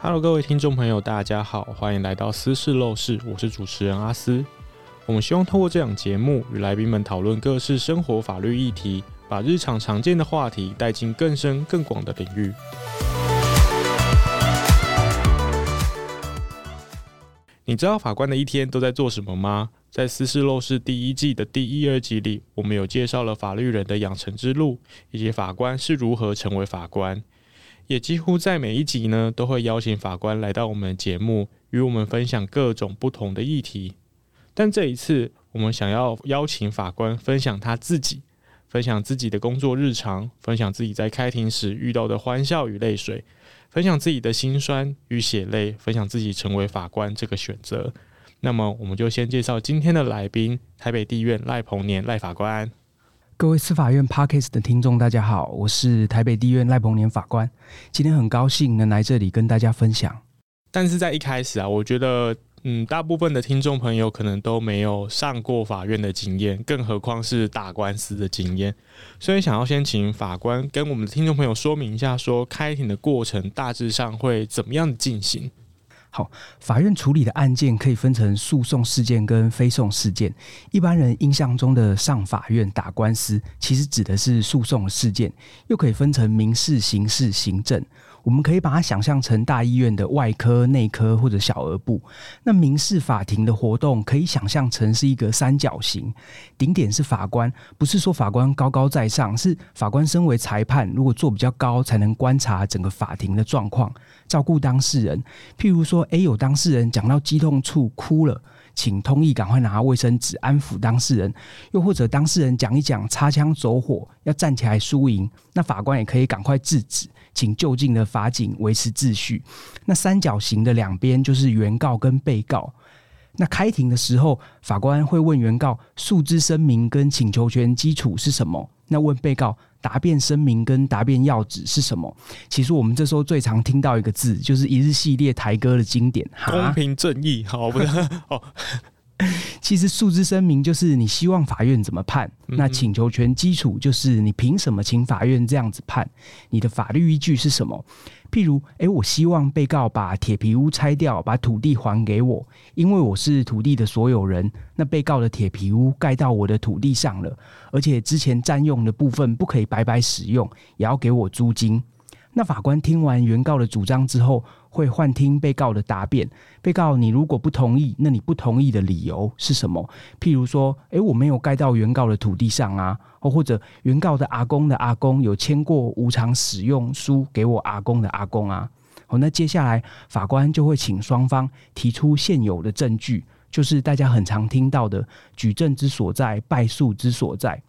Hello，各位听众朋友，大家好，欢迎来到私事陋室，我是主持人阿斯。我们希望透过这档节目，与来宾们讨论各式生活法律议题，把日常常见的话题带进更深更广的领域。你知道法官的一天都在做什么吗？在私事陋室第一季的第一、二集里，我们有介绍了法律人的养成之路，以及法官是如何成为法官。也几乎在每一集呢，都会邀请法官来到我们的节目，与我们分享各种不同的议题。但这一次，我们想要邀请法官分享他自己，分享自己的工作日常，分享自己在开庭时遇到的欢笑与泪水，分享自己的辛酸与血泪，分享自己成为法官这个选择。那么，我们就先介绍今天的来宾——台北地院赖鹏年赖法官。各位司法院 Podcast 的听众，大家好，我是台北地院赖鹏年法官。今天很高兴能来这里跟大家分享。但是在一开始啊，我觉得，嗯，大部分的听众朋友可能都没有上过法院的经验，更何况是打官司的经验。所以，想要先请法官跟我们的听众朋友说明一下，说开庭的过程大致上会怎么样进行。好，法院处理的案件可以分成诉讼事件跟非讼事件。一般人印象中的上法院打官司，其实指的是诉讼事件，又可以分成民事、刑事、行政。我们可以把它想象成大医院的外科、内科或者小儿部。那民事法庭的活动可以想象成是一个三角形，顶点是法官，不是说法官高高在上，是法官身为裁判，如果坐比较高，才能观察整个法庭的状况，照顾当事人。譬如说，诶，有当事人讲到激痛处哭了，请通译赶快拿卫生纸安抚当事人；又或者当事人讲一讲擦枪走火，要站起来输赢，那法官也可以赶快制止。请就近的法警维持秩序。那三角形的两边就是原告跟被告。那开庭的时候，法官会问原告诉之声明跟请求权基础是什么？那问被告答辩声明跟答辩要旨是什么？其实我们这时候最常听到一个字，就是一日系列台歌的经典“公平正义”。好，不是 哦。其实诉之声明就是你希望法院怎么判，那请求权基础就是你凭什么请法院这样子判，你的法律依据是什么？譬如，诶，我希望被告把铁皮屋拆掉，把土地还给我，因为我是土地的所有人。那被告的铁皮屋盖到我的土地上了，而且之前占用的部分不可以白白使用，也要给我租金。那法官听完原告的主张之后，会幻听被告的答辩。被告，你如果不同意，那你不同意的理由是什么？譬如说，诶，我没有盖到原告的土地上啊，或者原告的阿公的阿公有签过无偿使用书给我阿公的阿公啊。好，那接下来法官就会请双方提出现有的证据，就是大家很常听到的举证之所在、败诉之所在。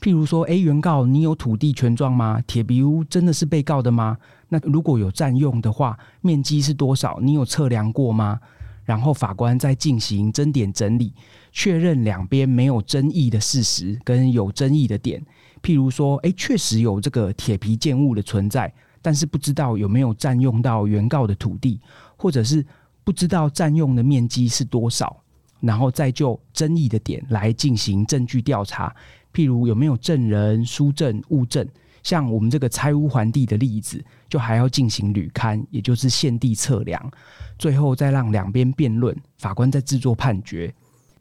譬如说，诶，原告，你有土地权状吗？铁皮屋真的是被告的吗？那如果有占用的话，面积是多少？你有测量过吗？然后法官再进行争点整理，确认两边没有争议的事实跟有争议的点。譬如说，诶，确实有这个铁皮建物的存在，但是不知道有没有占用到原告的土地，或者是不知道占用的面积是多少，然后再就争议的点来进行证据调查。譬如有没有证人、书证、物证，像我们这个拆屋还地的例子，就还要进行履勘，也就是现地测量，最后再让两边辩论，法官再制作判决。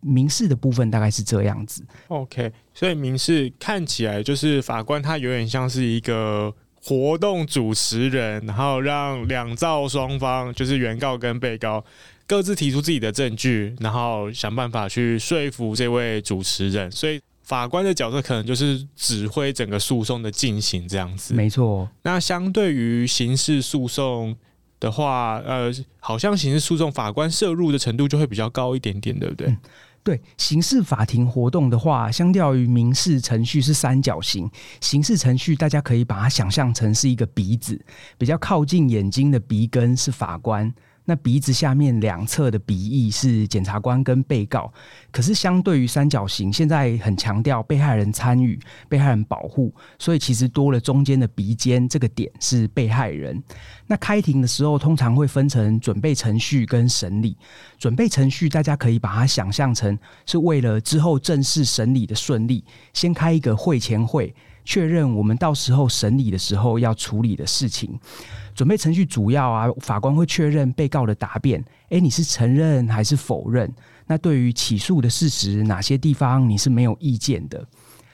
民事的部分大概是这样子。OK，所以民事看起来就是法官他有点像是一个活动主持人，然后让两造双方，就是原告跟被告各自提出自己的证据，然后想办法去说服这位主持人，所以。法官的角色可能就是指挥整个诉讼的进行这样子，没错。那相对于刑事诉讼的话，呃，好像刑事诉讼法官涉入的程度就会比较高一点点，对不对？嗯，对，刑事法庭活动的话，相较于民事程序是三角形，刑事程序大家可以把它想象成是一个鼻子，比较靠近眼睛的鼻根是法官。那鼻子下面两侧的鼻翼是检察官跟被告，可是相对于三角形，现在很强调被害人参与、被害人保护，所以其实多了中间的鼻尖这个点是被害人。那开庭的时候，通常会分成准备程序跟审理。准备程序大家可以把它想象成是为了之后正式审理的顺利，先开一个会前会，确认我们到时候审理的时候要处理的事情。准备程序主要啊，法官会确认被告的答辩，诶，你是承认还是否认？那对于起诉的事实，哪些地方你是没有意见的？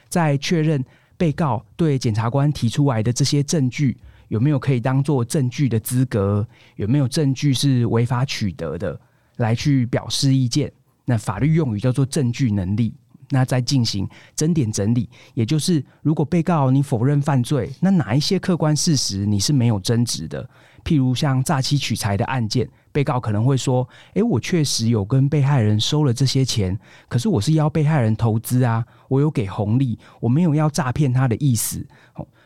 在确认被告对检察官提出来的这些证据有没有可以当做证据的资格，有没有证据是违法取得的，来去表示意见。那法律用语叫做证据能力。那再进行争点整理，也就是如果被告你否认犯罪，那哪一些客观事实你是没有争执的？譬如像诈欺取财的案件，被告可能会说：“诶，我确实有跟被害人收了这些钱，可是我是要被害人投资啊，我有给红利，我没有要诈骗他的意思。”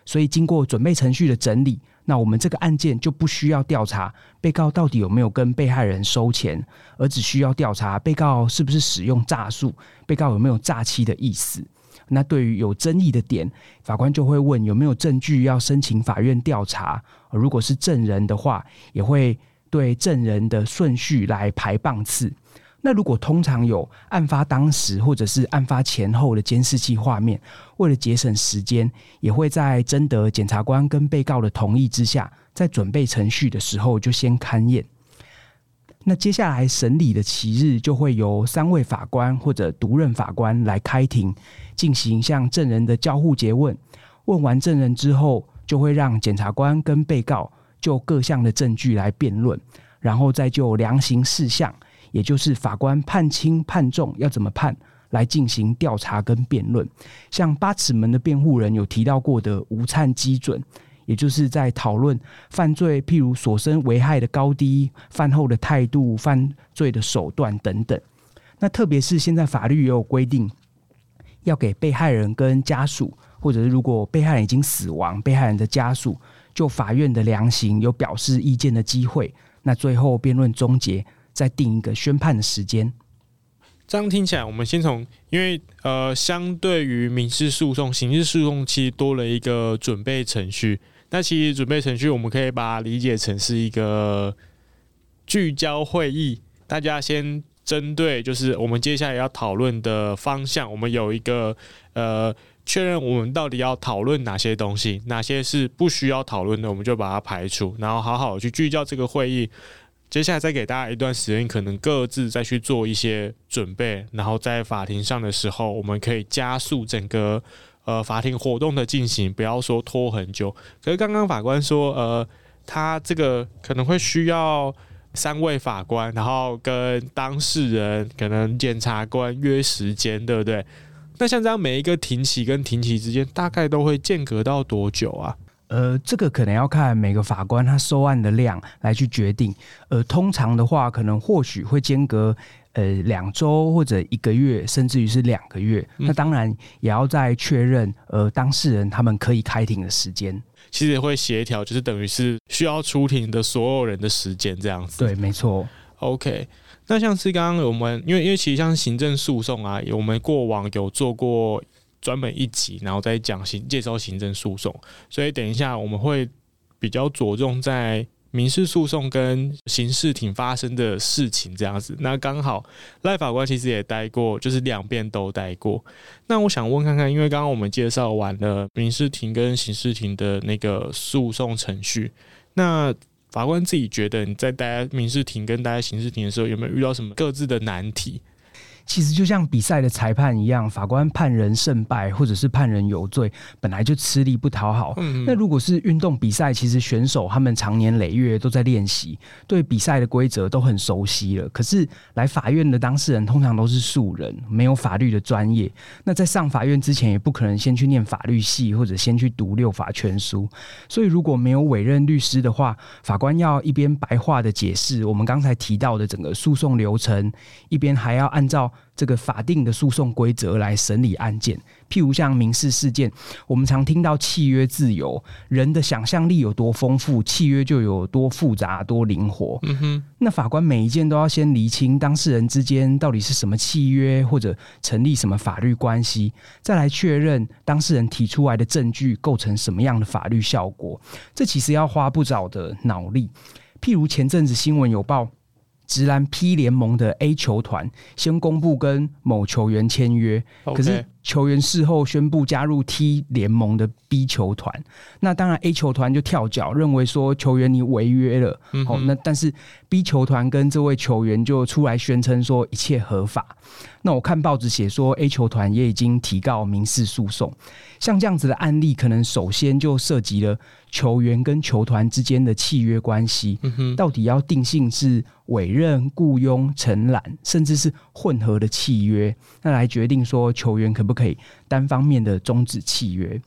所以经过准备程序的整理。那我们这个案件就不需要调查被告到底有没有跟被害人收钱，而只需要调查被告是不是使用诈术，被告有没有诈欺的意思。那对于有争议的点，法官就会问有没有证据要申请法院调查。如果是证人的话，也会对证人的顺序来排棒次。那如果通常有案发当时或者是案发前后的监视器画面，为了节省时间，也会在征得检察官跟被告的同意之下，在准备程序的时候就先勘验。那接下来审理的期日就会由三位法官或者独任法官来开庭，进行向证人的交互詰问。问完证人之后，就会让检察官跟被告就各项的证据来辩论，然后再就量刑事项。也就是法官判轻判重要怎么判来进行调查跟辩论，像八尺门的辩护人有提到过的无粲基准，也就是在讨论犯罪，譬如所生危害的高低、犯后的态度、犯罪的手段等等。那特别是现在法律也有规定，要给被害人跟家属，或者是如果被害人已经死亡，被害人的家属就法院的量刑有表示意见的机会。那最后辩论终结。再定一个宣判的时间。这样听起来，我们先从，因为呃，相对于民事诉讼，刑事诉讼其实多了一个准备程序。那其实准备程序，我们可以把它理解成是一个聚焦会议。大家先针对就是我们接下来要讨论的方向，我们有一个呃确认，我们到底要讨论哪些东西，哪些是不需要讨论的，我们就把它排除，然后好好去聚焦这个会议。接下来再给大家一段时间，可能各自再去做一些准备，然后在法庭上的时候，我们可以加速整个呃法庭活动的进行，不要说拖很久。可是刚刚法官说，呃，他这个可能会需要三位法官，然后跟当事人、可能检察官约时间，对不对？那像这样每一个庭期跟庭期之间，大概都会间隔到多久啊？呃，这个可能要看每个法官他收案的量来去决定。呃，通常的话，可能或许会间隔呃两周或者一个月，甚至于是两个月。嗯、那当然也要再确认呃当事人他们可以开庭的时间。其实也会协调，就是等于是需要出庭的所有人的时间这样子。对，没错。OK，那像是刚刚我们因为因为其实像行政诉讼啊，我们过往有做过。专门一集，然后再讲行介绍行政诉讼，所以等一下我们会比较着重在民事诉讼跟刑事庭发生的事情这样子。那刚好赖法官其实也待过，就是两边都待过。那我想问看看，因为刚刚我们介绍完了民事庭跟刑事庭的那个诉讼程序，那法官自己觉得你在待民事庭跟待刑事庭的时候，有没有遇到什么各自的难题？其实就像比赛的裁判一样，法官判人胜败或者是判人有罪，本来就吃力不讨好。那如果是运动比赛，其实选手他们常年累月都在练习，对比赛的规则都很熟悉了。可是来法院的当事人通常都是素人，没有法律的专业。那在上法院之前，也不可能先去念法律系或者先去读六法全书。所以如果没有委任律师的话，法官要一边白话的解释我们刚才提到的整个诉讼流程，一边还要按照。这个法定的诉讼规则来审理案件，譬如像民事事件，我们常听到契约自由，人的想象力有多丰富，契约就有多复杂、多灵活。嗯哼，那法官每一件都要先厘清当事人之间到底是什么契约，或者成立什么法律关系，再来确认当事人提出来的证据构成什么样的法律效果。这其实要花不少的脑力。譬如前阵子新闻有报。职篮 P 联盟的 A 球团先公布跟某球员签约.可是球员事后宣布加入 T 联盟的 B 球团，那当然 A 球团就跳脚，认为说球员你违约了。嗯、哦，那但是 B 球团跟这位球员就出来宣称说一切合法。那我看报纸写说 A 球团也已经提告民事诉讼。像这样子的案例，可能首先就涉及了球员跟球团之间的契约关系，嗯、到底要定性是委任、雇佣、承揽，甚至是混合的契约，那来决定说球员可不可以单方面的终止契约。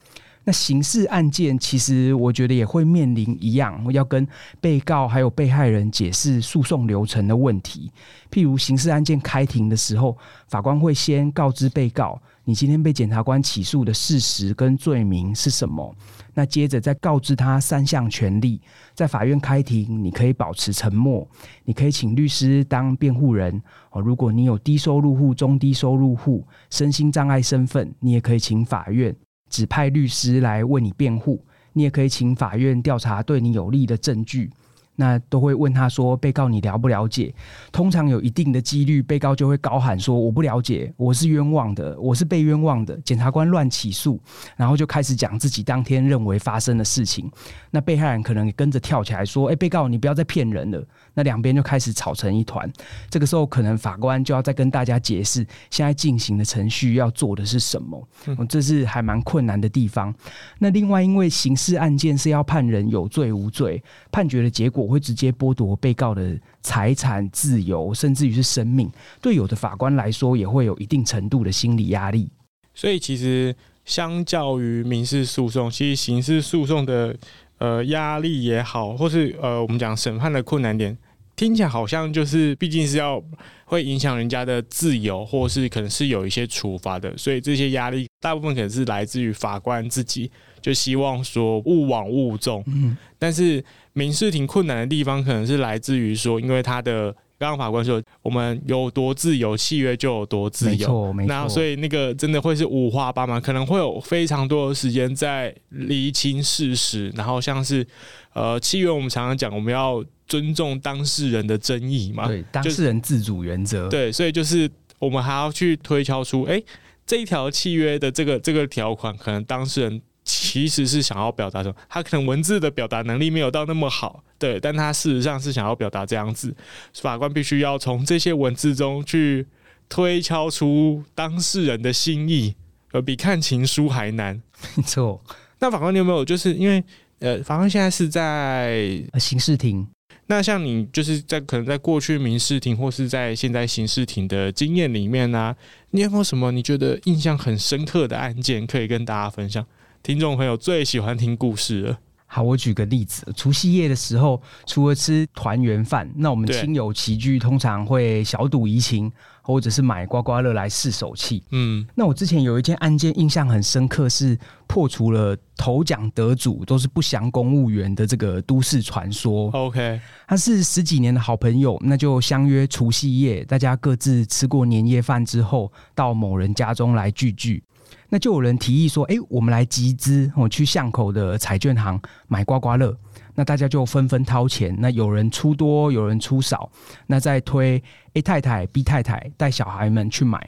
那刑事案件其实我觉得也会面临一样，要跟被告还有被害人解释诉讼流程的问题。譬如刑事案件开庭的时候，法官会先告知被告，你今天被检察官起诉的事实跟罪名是什么？那接着再告知他三项权利，在法院开庭，你可以保持沉默，你可以请律师当辩护人哦。如果你有低收入户、中低收入户、身心障碍身份，你也可以请法院指派律师来为你辩护，你也可以请法院调查对你有利的证据。那都会问他说：“被告，你了不了解？”通常有一定的几率，被告就会高喊说：“我不了解，我是冤枉的，我是被冤枉的。”检察官乱起诉，然后就开始讲自己当天认为发生的事情。那被害人可能也跟着跳起来说：“哎，被告，你不要再骗人了。”那两边就开始吵成一团。这个时候，可能法官就要再跟大家解释现在进行的程序要做的是什么。嗯，这是还蛮困难的地方。那另外，因为刑事案件是要判人有罪无罪，判决的结果。我会直接剥夺被告的财产、自由，甚至于是生命。对有的法官来说，也会有一定程度的心理压力。所以，其实相较于民事诉讼，其实刑事诉讼的呃压力也好，或是呃我们讲审判的困难点，听起来好像就是毕竟是要会影响人家的自由，或是可能是有一些处罚的。所以这些压力大部分可能是来自于法官自己，就希望说勿往勿纵。嗯，但是。民事庭困难的地方，可能是来自于说，因为他的刚刚法官说，我们有多自由，契约就有多自由。没错，没错。那所以那个真的会是五花八门，可能会有非常多的时间在厘清事实。然后像是呃契约，我们常常讲，我们要尊重当事人的争议嘛，对，当事人自主原则。对，所以就是我们还要去推敲出，哎，这一条契约的这个这个条款，可能当事人。其实是想要表达什么？他可能文字的表达能力没有到那么好，对，但他事实上是想要表达这样子。法官必须要从这些文字中去推敲出当事人的心意，呃，比看情书还难。没 错。那法官你有没有就是因为呃，法官现在是在刑事庭？那像你就是在可能在过去民事庭或是在现在刑事庭的经验里面呢、啊，你有没有什么你觉得印象很深刻的案件可以跟大家分享？听众朋友最喜欢听故事了。好，我举个例子，除夕夜的时候，除了吃团圆饭，那我们亲友齐聚，通常会小赌怡情，或者是买刮刮乐来试手气。嗯，那我之前有一件案件印象很深刻，是破除了头奖得主都是不详公务员的这个都市传说。OK，他是十几年的好朋友，那就相约除夕夜，大家各自吃过年夜饭之后，到某人家中来聚聚。那就有人提议说：“哎、欸，我们来集资，我去巷口的彩券行买刮刮乐。”那大家就纷纷掏钱。那有人出多，有人出少。那再推 A 太太、B 太太带小孩们去买。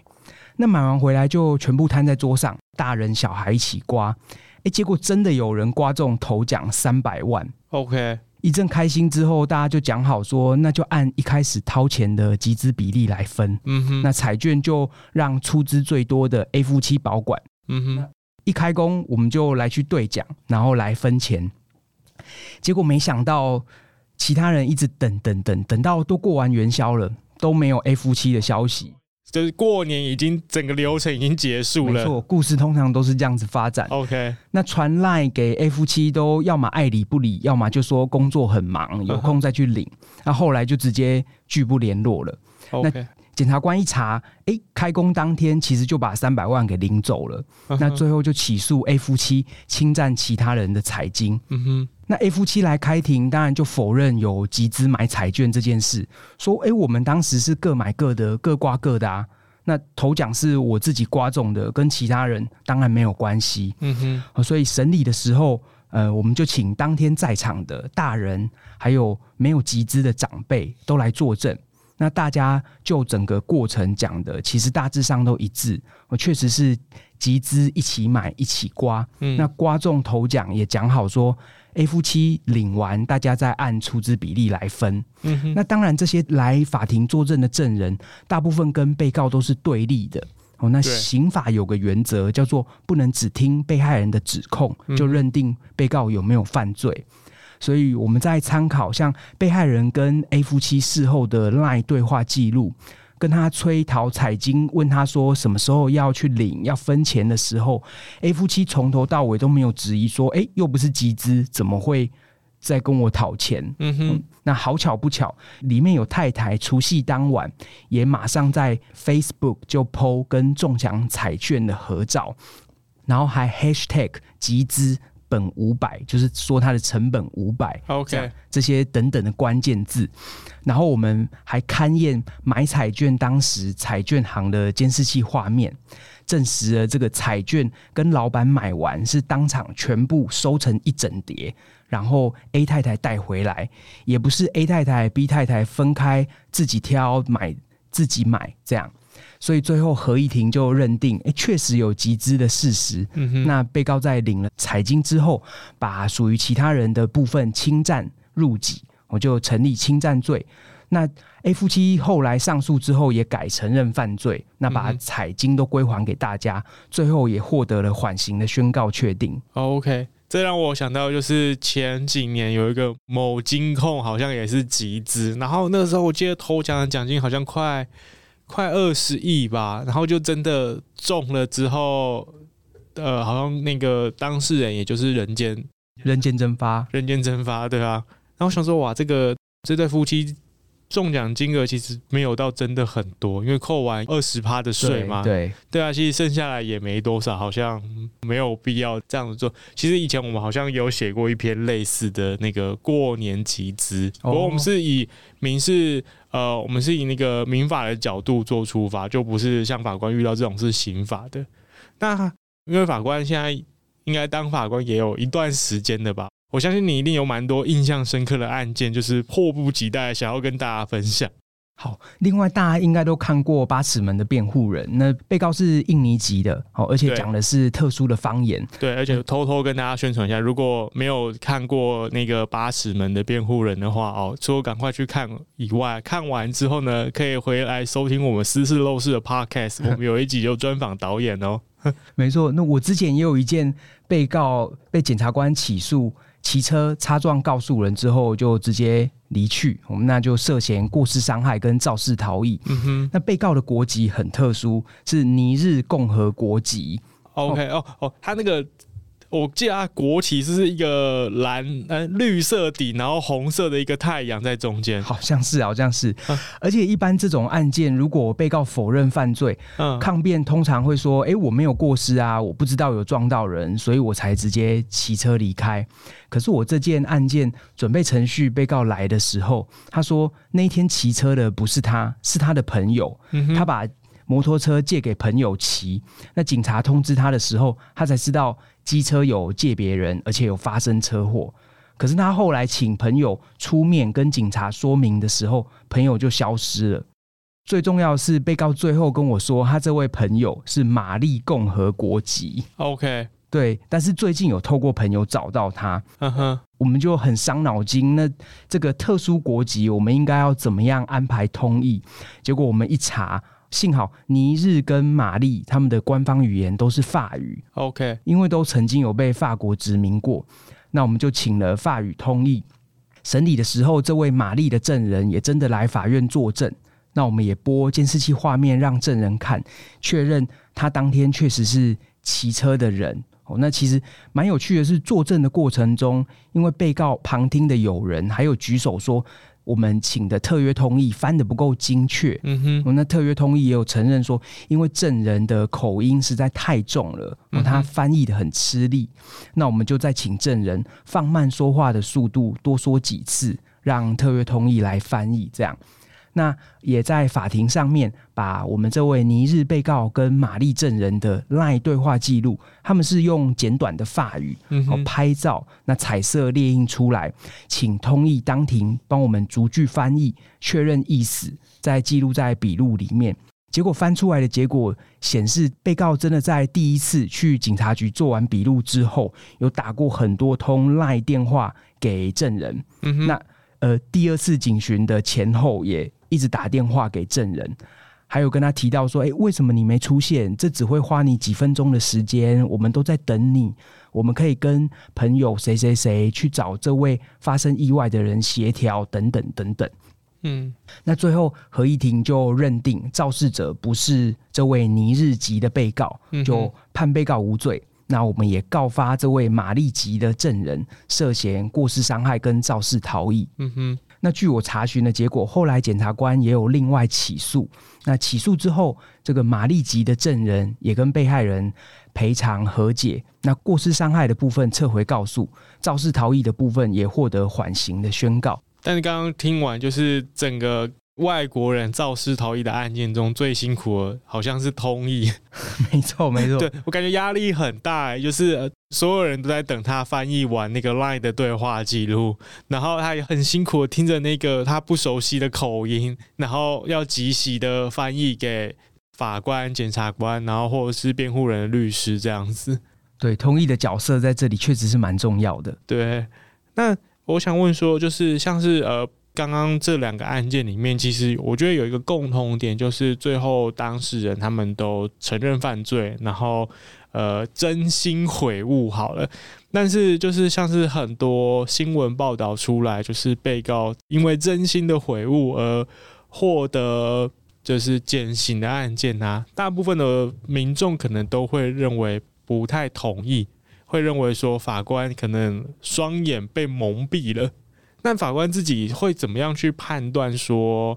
那买完回来就全部摊在桌上，大人小孩一起刮。哎、欸，结果真的有人刮中头奖三百万。OK。一阵开心之后，大家就讲好说，那就按一开始掏钱的集资比例来分。嗯哼，那彩券就让出资最多的 A 夫妻保管。嗯哼，一开工我们就来去兑奖，然后来分钱。结果没想到，其他人一直等等等，等到都过完元宵了，都没有 A 夫妻的消息。就是过年已经整个流程已经结束了，没错，故事通常都是这样子发展。OK，那传赖给 A 夫妻都要么爱理不理，要么就说工作很忙，有空再去领。那、uh -huh. 后来就直接拒不联络了。OK，那检察官一查，哎、欸，开工当天其实就把三百万给领走了。Uh. 那最后就起诉 A 夫妻侵占其他人的彩金。嗯哼。那 A 夫妻来开庭，当然就否认有集资买彩券这件事，说：“哎、欸，我们当时是各买各的，各刮各的啊。那头奖是我自己刮中的，跟其他人当然没有关系。”嗯哼。所以审理的时候，呃，我们就请当天在场的大人，还有没有集资的长辈都来作证。那大家就整个过程讲的，其实大致上都一致。我确实是集资一起买一起刮，嗯，那刮中头奖也讲好说，A 夫妻领完，大家再按出资比例来分。嗯哼，那当然这些来法庭作证的证人，大部分跟被告都是对立的。哦，那刑法有个原则叫做不能只听被害人的指控就认定被告有没有犯罪。所以我们在参考像被害人跟 A 夫妻事后的 LINE 对话记录，跟他催讨彩金，问他说什么时候要去领、要分钱的时候，A 夫妻从头到尾都没有质疑说：“哎，又不是集资，怎么会在跟我讨钱？”嗯哼。那好巧不巧，里面有太太除夕当晚也马上在 Facebook 就 PO 跟中奖彩券的合照，然后还 Hashtag 集资。本五百，就是说它的成本五百，OK，这些等等的关键字，然后我们还勘验买彩券当时彩券行的监视器画面，证实了这个彩券跟老板买完是当场全部收成一整叠，然后 A 太太带回来，也不是 A 太太 B 太太分开自己挑买自己买这样。所以最后合议庭就认定，哎，确实有集资的事实。嗯。那被告在领了彩金之后，把属于其他人的部分侵占入籍，我就成立侵占罪。那 A 夫妻后来上诉之后也改承认犯罪，那把彩金都归还给大家，最后也获得了缓刑的宣告确定。OK，这让我想到就是前几年有一个某金控好像也是集资，然后那个时候我记得头奖的奖金好像快。快二十亿吧，然后就真的中了之后，呃，好像那个当事人也就是人间人间蒸发，人间蒸发，对啊。然后我想说，哇，这个这对夫妻。中奖金额其实没有到真的很多，因为扣完二十趴的税嘛，对对啊，其实剩下来也没多少，好像没有必要这样子做。其实以前我们好像有写过一篇类似的那个过年集资，不过我们是以民事呃，我们是以那个民法的角度做出发，就不是像法官遇到这种是刑法的。那因为法官现在应该当法官也有一段时间的吧。我相信你一定有蛮多印象深刻的案件，就是迫不及待想要跟大家分享。好，另外大家应该都看过《八尺门的辩护人》，那被告是印尼籍的，哦，而且讲的是特殊的方言。对，而且偷偷跟大家宣传一下，如果没有看过那个《八尺门的辩护人》的话，哦，除了赶快去看以外，看完之后呢，可以回来收听我们私事陋室的 Podcast，我们有一集就专访导演哦。没错，那我之前也有一件被告被检察官起诉。骑车擦撞告诉人之后就直接离去，我们那就涉嫌过失伤害跟肇事逃逸。嗯哼，那被告的国籍很特殊，是尼日共和国籍。OK，哦哦，他那个。我记得他国旗是一个蓝呃绿色底，然后红色的一个太阳在中间，好像是，好像是。嗯、而且一般这种案件，如果被告否认犯罪，嗯，抗辩通常会说：“哎、欸，我没有过失啊，我不知道有撞到人，所以我才直接骑车离开。”可是我这件案件准备程序，被告来的时候，他说那一天骑车的不是他，是他的朋友，嗯、他把摩托车借给朋友骑。那警察通知他的时候，他才知道。机车有借别人，而且有发生车祸。可是他后来请朋友出面跟警察说明的时候，朋友就消失了。最重要的是，被告最后跟我说，他这位朋友是马利共和国籍。OK，对。但是最近有透过朋友找到他，嗯哼，我们就很伤脑筋。那这个特殊国籍，我们应该要怎么样安排通译？结果我们一查。幸好尼日跟玛丽他们的官方语言都是法语，OK，因为都曾经有被法国殖民过，那我们就请了法语通译。审理的时候，这位玛丽的证人也真的来法院作证，那我们也播监视器画面让证人看，确认他当天确实是骑车的人。哦，那其实蛮有趣的是，作证的过程中，因为被告旁听的友人还有举手说。我们请的特约通译翻得不够精确，嗯哼，我们的特约通译也有承认说，因为证人的口音实在太重了，他翻译得很吃力。那我们就再请证人放慢说话的速度，多说几次，让特约通译来翻译。这样，那也在法庭上面把我们这位尼日被告跟玛丽证人的 LINE 对话记录，他们是用简短的法语，然后拍照，那彩色列印出来，请通译当庭帮我们逐句翻译，确认意思，再记录在笔录里面。结果翻出来的结果显示，被告真的在第一次去警察局做完笔录之后，有打过很多通 LINE 电话给证人。那呃，第二次警询的前后也一直打电话给证人，还有跟他提到说：“哎，为什么你没出现？这只会花你几分钟的时间，我们都在等你。我们可以跟朋友谁谁谁去找这位发生意外的人协调，等等等等。”嗯，那最后合议庭就认定肇事者不是这位尼日籍的被告，就判被告无罪。那我们也告发这位玛丽籍的证人涉嫌过失伤害跟肇事逃逸。嗯哼，那据我查询的结果，后来检察官也有另外起诉。那起诉之后，这个玛丽吉的证人也跟被害人赔偿和解。那过失伤害的部分撤回告诉，肇事逃逸的部分也获得缓刑的宣告。但是刚刚听完，就是整个外国人肇事逃逸的案件中最辛苦的，好像是通译。没错，没错。对，我感觉压力很大，就是所有人都在等他翻译完那个 LINE 的对话记录，然后他也很辛苦的听着那个他不熟悉的口音，然后要及时的翻译给法官、检察官，然后或者是辩护人的律师这样子。对，通译的角色在这里确实是蛮重要的。对，那。我想问说，就是像是呃，刚刚这两个案件里面，其实我觉得有一个共同点，就是最后当事人他们都承认犯罪，然后呃，真心悔悟好了。但是就是像是很多新闻报道出来，就是被告因为真心的悔悟而获得就是减刑的案件啊，大部分的民众可能都会认为不太同意。会认为说法官可能双眼被蒙蔽了，那法官自己会怎么样去判断说，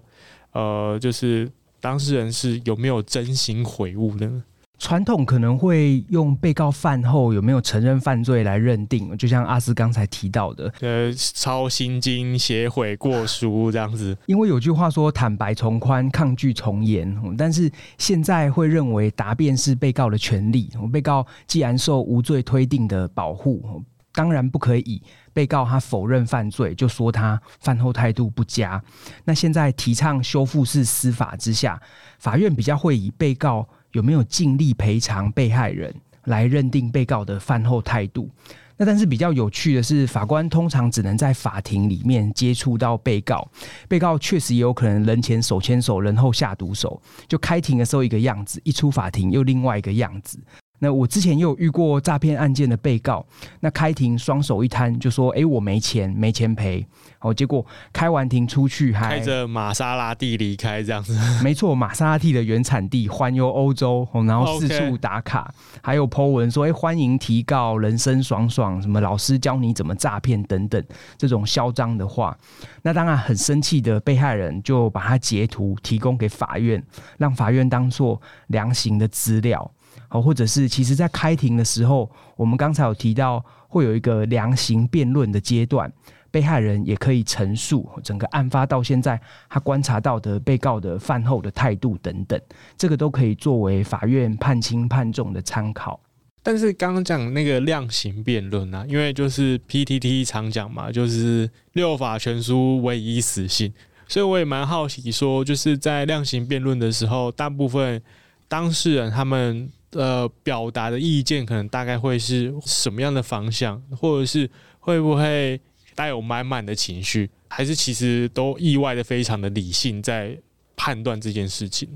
呃，就是当事人是有没有真心悔悟呢？传统可能会用被告犯后有没有承认犯罪来认定，就像阿斯刚才提到的，呃，抄心经、写悔过书这样子。因为有句话说“坦白从宽，抗拒从严”，但是现在会认为答辩是被告的权利。被告既然受无罪推定的保护，当然不可以以被告他否认犯罪就说他犯后态度不佳。那现在提倡修复式司法之下，法院比较会以被告。有没有尽力赔偿被害人来认定被告的犯后态度？那但是比较有趣的是，法官通常只能在法庭里面接触到被告，被告确实也有可能人前手牵手，人后下毒手，就开庭的时候一个样子，一出法庭又另外一个样子。那我之前也有遇过诈骗案件的被告，那开庭双手一摊就说：“哎、欸，我没钱，没钱赔。”好，结果开完庭出去还开着玛莎拉蒂离开，这样子。没错，玛莎拉蒂的原产地环游欧洲，然后四处打卡.还有 po 文说：“哎、欸，欢迎提告，人生爽爽，什么老师教你怎么诈骗等等，这种嚣张的话。”那当然很生气的被害人就把他截图提供给法院，让法院当做量刑的资料。好，或者是其实，在开庭的时候，我们刚才有提到，会有一个量刑辩论的阶段，被害人也可以陈述整个案发到现在他观察到的被告的犯后的态度等等，这个都可以作为法院判轻判重的参考。但是刚刚讲那个量刑辩论啊，因为就是 PTT 常讲嘛，就是六法全书唯一死刑，所以我也蛮好奇说，就是在量刑辩论的时候，大部分当事人他们。呃，表达的意见可能大概会是什么样的方向，或者是会不会带有满满的情绪，还是其实都意外的非常的理性在判断这件事情？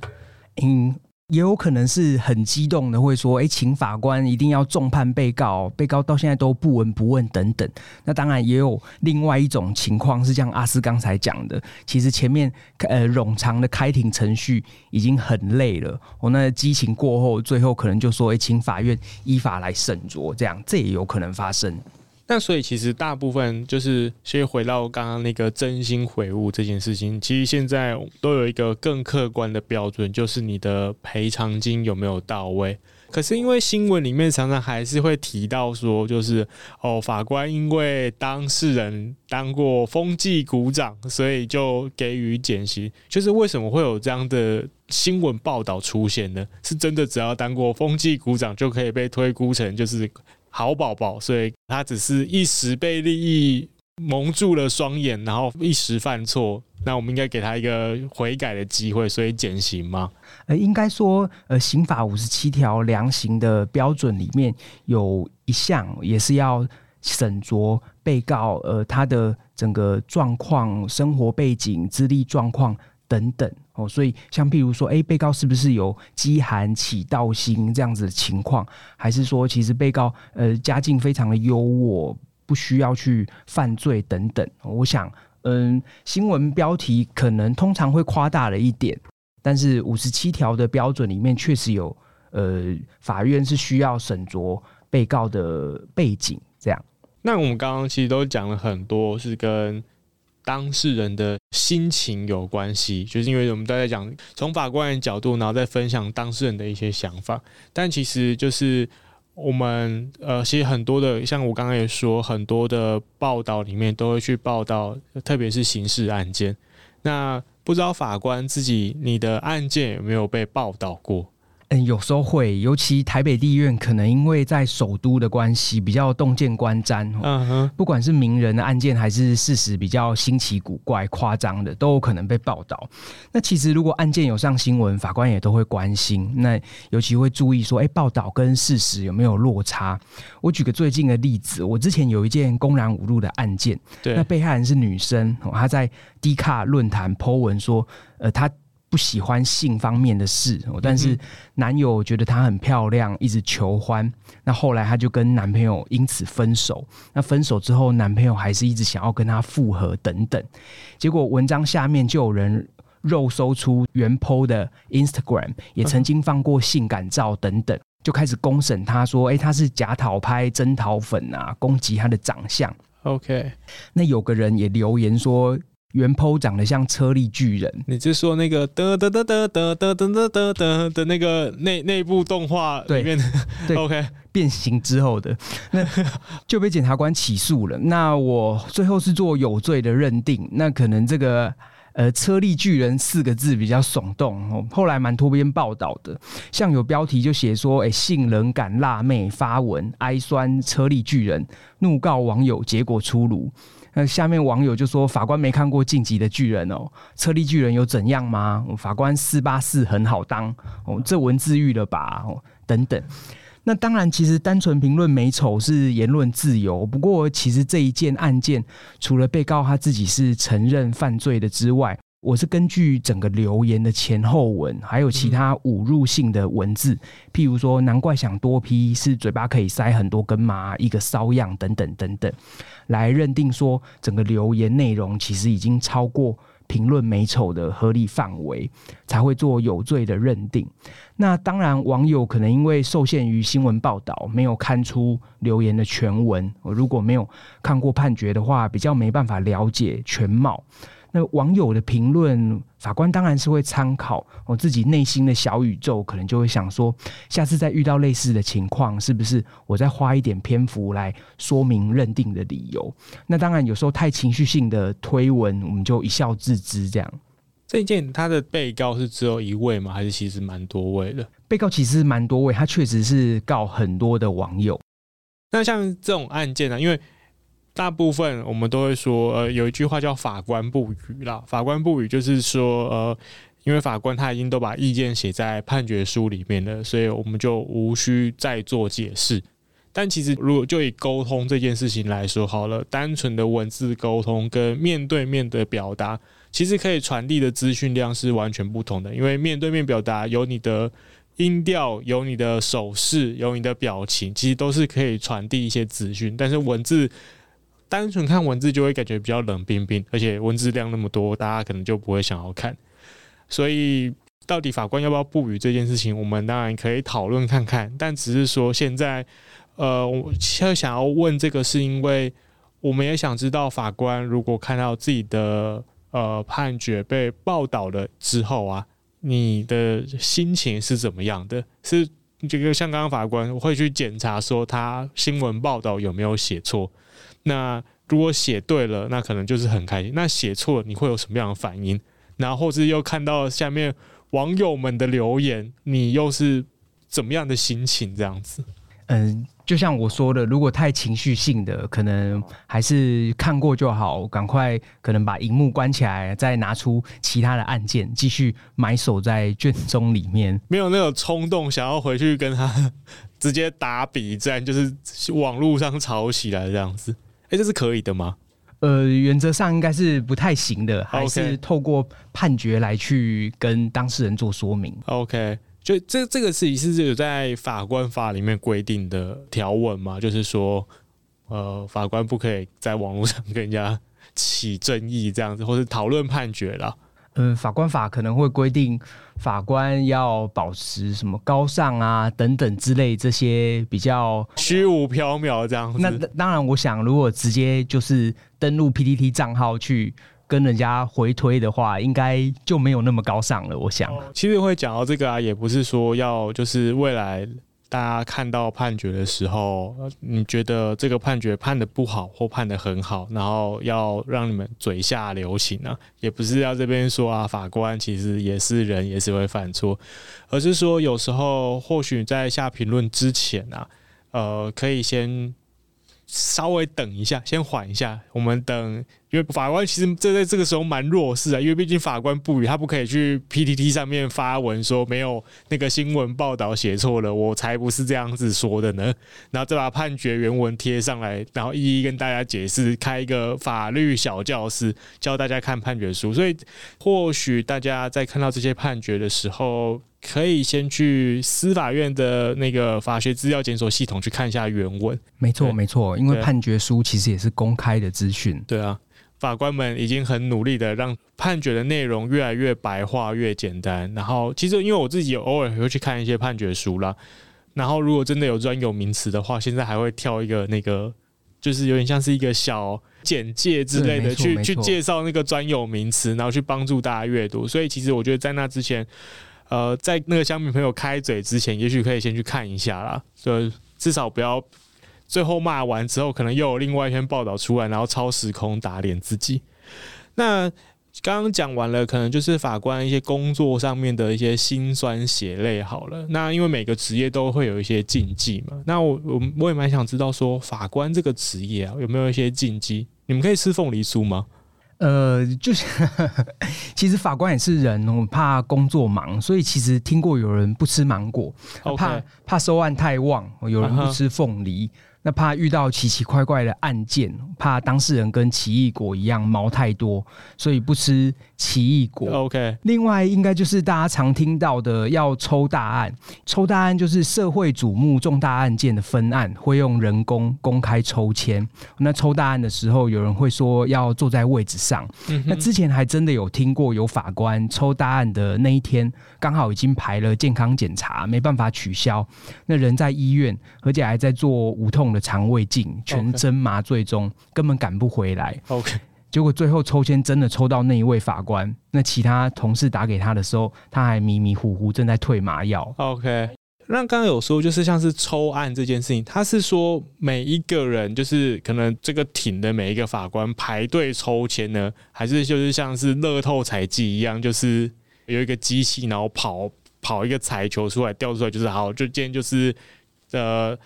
嗯。也有可能是很激动的，会说：“哎，请法官一定要重判被告，被告到现在都不闻不问等等。”那当然也有另外一种情况是像阿斯刚才讲的，其实前面呃冗长的开庭程序已经很累了，我那激情过后，最后可能就说：“哎，请法院依法来审酌。”这样这也有可能发生。那所以其实大部分就是先回到刚刚那个真心悔悟这件事情，其实现在都有一个更客观的标准，就是你的赔偿金有没有到位。可是因为新闻里面常常还是会提到说，就是哦，法官因为当事人当过风纪股长，所以就给予减刑。就是为什么会有这样的新闻报道出现呢？是真的只要当过风纪股长就可以被推估成就是好宝宝，所以他只是一时被利益蒙住了双眼，然后一时犯错。那我们应该给他一个悔改的机会，所以减刑吗？呃，应该说，呃，刑法五十七条量刑的标准里面有一项，也是要审酌被告呃他的整个状况、生活背景、资历状况等等哦。所以，像譬如说，哎，被告是不是有饥寒起盗心这样子的情况，还是说，其实被告呃家境非常的优渥，不需要去犯罪等等？我想。嗯，新闻标题可能通常会夸大了一点，但是五十七条的标准里面确实有，呃，法院是需要审酌被告的背景这样。那我们刚刚其实都讲了很多是跟当事人的心情有关系，就是因为我们都在讲从法官的角度，然后再分享当事人的一些想法，但其实就是。我们呃，其实很多的，像我刚刚也说，很多的报道里面都会去报道，特别是刑事案件。那不知道法官自己，你的案件有没有被报道过？嗯，有时候会，尤其台北地院可能因为在首都的关系，比较洞见观瞻。嗯哼，不管是名人的案件，还是事实比较新奇古怪、夸张的，都有可能被报道。那其实如果案件有上新闻，法官也都会关心。那尤其会注意说，哎，报道跟事实有没有落差？我举个最近的例子，我之前有一件公然侮辱的案件，对，那被害人是女生，她在低卡论坛 po 文说，呃，她。不喜欢性方面的事，但是男友觉得她很漂亮，一直求欢。那后来她就跟男朋友因此分手。那分手之后，男朋友还是一直想要跟她复合等等。结果文章下面就有人肉搜出原 po 的 Instagram，也曾经放过性感照等等，就开始公审她说：“哎，她是假讨拍、真讨粉啊！”攻击她的长相。OK，那有个人也留言说。原 po 长得像车力巨人，你就说那个哒哒哒哒哒哒哒哒哒的那个内内部动画里面的，对，OK，变形之后的，那 就被检察官起诉了。那我最后是做有罪的认定，那可能这个呃车力巨人四个字比较耸动哦。后来蛮多篇报道的，像有标题就写说，哎、欸，性冷感辣妹发文哀酸车力巨人，怒告网友，结果出炉。那下面网友就说：“法官没看过《晋级的巨人》哦，车力巨人有怎样吗？法官四八四很好当哦，这文字狱了吧？哦，等等。那当然，其实单纯评论美丑是言论自由。不过，其实这一件案件，除了被告他自己是承认犯罪的之外，我是根据整个留言的前后文，还有其他侮辱性的文字，譬如说“难怪想多批”是嘴巴可以塞很多根麻，一个骚样等等等等，来认定说整个留言内容其实已经超过评论美丑的合理范围，才会做有罪的认定。那当然，网友可能因为受限于新闻报道，没有看出留言的全文。我如果没有看过判决的话，比较没办法了解全貌。那网友的评论，法官当然是会参考。我自己内心的小宇宙，可能就会想说，下次再遇到类似的情况，是不是我再花一点篇幅来说明认定的理由？那当然，有时候太情绪性的推文，我们就一笑置之。这样，这一件他的被告是只有一位吗？还是其实蛮多位的？被告其实蛮多位，他确实是告很多的网友。那像这种案件呢、啊，因为大部分我们都会说，呃，有一句话叫“法官不语”啦。法官不语就是说，呃，因为法官他已经都把意见写在判决书里面了，所以我们就无需再做解释。但其实，如果就以沟通这件事情来说，好了，单纯的文字沟通跟面对面的表达，其实可以传递的资讯量是完全不同的。因为面对面表达有你的音调，有你的手势，有你的表情，其实都是可以传递一些资讯。但是文字单纯看文字就会感觉比较冷冰冰，而且文字量那么多，大家可能就不会想要看。所以，到底法官要不要不语这件事情，我们当然可以讨论看看。但只是说，现在，呃，我现在想要问这个，是因为我们也想知道，法官如果看到自己的呃判决被报道了之后啊，你的心情是怎么样的？是这个像刚刚法官会去检查说他新闻报道有没有写错。那如果写对了，那可能就是很开心。那写错了，你会有什么样的反应？然后或是又看到下面网友们的留言，你又是怎么样的心情？这样子？嗯，就像我说的，如果太情绪性的，可能还是看过就好，赶快可能把荧幕关起来，再拿出其他的案件继续埋首在卷宗里面。没有那种冲动想要回去跟他 直接打比战，就是网络上吵起来这样子。哎，这是可以的吗？呃，原则上应该是不太行的，还是透过判决来去跟当事人做说明。OK。就这这个事情是有在法官法里面规定的条文嘛？就是说，呃，法官不可以在网络上跟人家起争议这样子，或是讨论判决啦。嗯，法官法可能会规定法官要保持什么高尚啊等等之类这些比较虚无缥缈这样子。那当然，我想如果直接就是登录 PTT 账号去。跟人家回推的话，应该就没有那么高尚了。我想，其实会讲到这个啊，也不是说要就是未来大家看到判决的时候，你觉得这个判决判的不好或判的很好，然后要让你们嘴下留情啊，也不是要这边说啊，法官其实也是人，也是会犯错，而是说有时候或许在下评论之前啊，呃，可以先。稍微等一下，先缓一下。我们等，因为法官其实这在这个时候蛮弱势啊，因为毕竟法官不语，他不可以去 PTT 上面发文说没有那个新闻报道写错了，我才不是这样子说的呢。然后再把判决原文贴上来，然后一一跟大家解释，开一个法律小教室，教大家看判决书。所以或许大家在看到这些判决的时候。可以先去司法院的那个法学资料检索系统去看一下原文。没错，没错，因为判决书其实也是公开的资讯。对啊，法官们已经很努力的让判决的内容越来越白话、越简单。然后，其实因为我自己偶尔会去看一些判决书啦。然后，如果真的有专有名词的话，现在还会跳一个那个，就是有点像是一个小简介之类的，去去介绍那个专有名词，然后去帮助大家阅读。所以，其实我觉得在那之前。呃，在那个乡民朋友开嘴之前，也许可以先去看一下啦，就至少不要最后骂完之后，可能又有另外一篇报道出来，然后超时空打脸自己。那刚刚讲完了，可能就是法官一些工作上面的一些辛酸血泪。好了，那因为每个职业都会有一些禁忌嘛，那我我我也蛮想知道说，法官这个职业啊，有没有一些禁忌？你们可以吃凤梨酥吗？呃，就是 其实法官也是人，我怕工作忙，所以其实听过有人不吃芒果.怕怕收案太旺，有人不吃凤梨。Uh huh. 那怕遇到奇奇怪怪的案件，怕当事人跟奇异果一样毛太多，所以不吃奇异果。OK。另外，应该就是大家常听到的要抽大案，抽大案就是社会瞩目重大案件的分案，会用人工公开抽签。那抽大案的时候，有人会说要坐在位置上。嗯、那之前还真的有听过有法官抽大案的那一天，刚好已经排了健康检查，没办法取消，那人在医院，而且还在做无痛的肠胃镜，全针麻醉中.根本赶不回来。OK，结果最后抽签真的抽到那一位法官，那其他同事打给他的时候，他还迷迷糊糊正在退麻药。OK，那刚刚有说就是像是抽案这件事情，他是说每一个人就是可能这个庭的每一个法官排队抽签呢，还是就是像是乐透彩机一样，就是有一个机器然后跑跑一个彩球出来掉出来，就是好，就今天就是呃。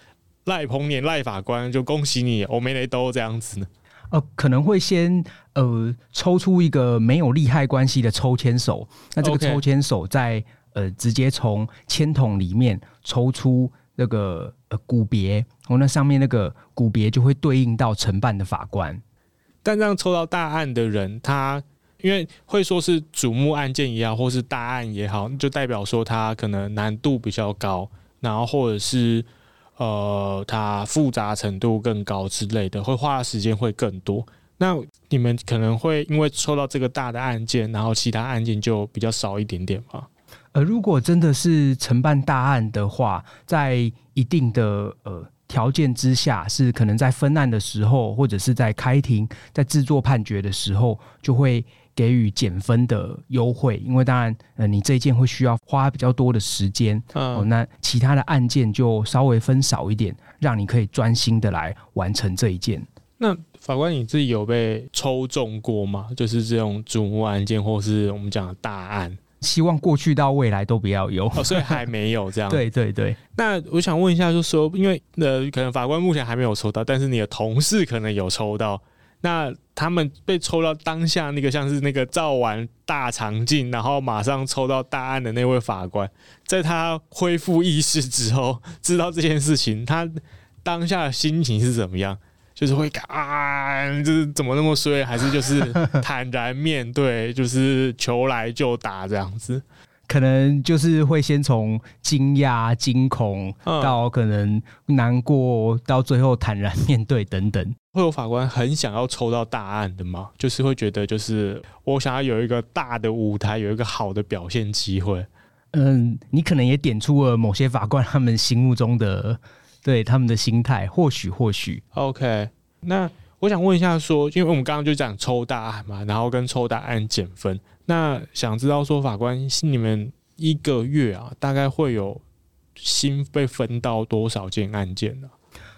赖鹏年赖法官，就恭喜你，我没雷都这样子呢。呃，可能会先呃抽出一个没有利害关系的抽签手，那这个抽签手在.呃直接从签筒里面抽出那个呃股别，哦，那上面那个股别就会对应到承办的法官。但这样抽到大案的人，他因为会说是瞩目案件也好，或是大案也好，就代表说他可能难度比较高，然后或者是。呃，它复杂程度更高之类的，会花的时间会更多。那你们可能会因为抽到这个大的案件，然后其他案件就比较少一点点吗？呃，如果真的是承办大案的话，在一定的呃条件之下，是可能在分案的时候，或者是在开庭在制作判决的时候，就会给予减分的优惠，因为当然，呃，你这一件会需要花比较多的时间，嗯、哦，那其他的案件就稍微分少一点，让你可以专心的来完成这一件。那法官你自己有被抽中过吗？就是这种瞩目案件，或是我们讲的大案？希望过去到未来都不要有，哦，所以还没有 这样。对对对。那我想问一下，就是说，因为呃，可能法官目前还没有抽到，但是你的同事可能有抽到。那他们被抽到当下那个像是那个照完大肠镜，然后马上抽到大案的那位法官，在他恢复意识之后，知道这件事情，他当下心情是怎么样？就是会啊，就是怎么那么衰，还是就是坦然面对，就是求来就打这样子？可能就是会先从惊讶、惊恐到可能难过，到最后坦然面对等等。会有法官很想要抽到大案的吗？就是会觉得，就是我想要有一个大的舞台，有一个好的表现机会。嗯，你可能也点出了某些法官他们心目中的对他们的心态，或许或许。OK，那我想问一下说，说因为我们刚刚就讲抽大案嘛，然后跟抽大案减分。那想知道说，法官你们一个月啊，大概会有新被分到多少件案件呢？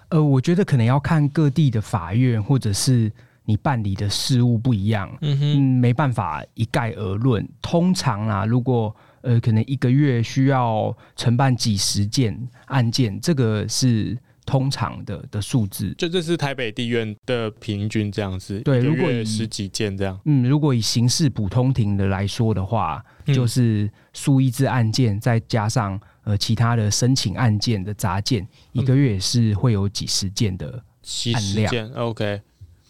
呃，我觉得可能要看各地的法院或者是你办理的事务不一样，嗯哼，嗯，没办法一概而论。通常啊，如果呃可能一个月需要承办几十件案件，这个是。通常的的数字，就这是台北地院的平均这样子。对，如果十几件这样，嗯，如果以刑事普通庭的来说的话，嗯、就是诉议制案件再加上呃其他的申请案件的杂件，嗯、一个月也是会有几十件的案量。件 OK，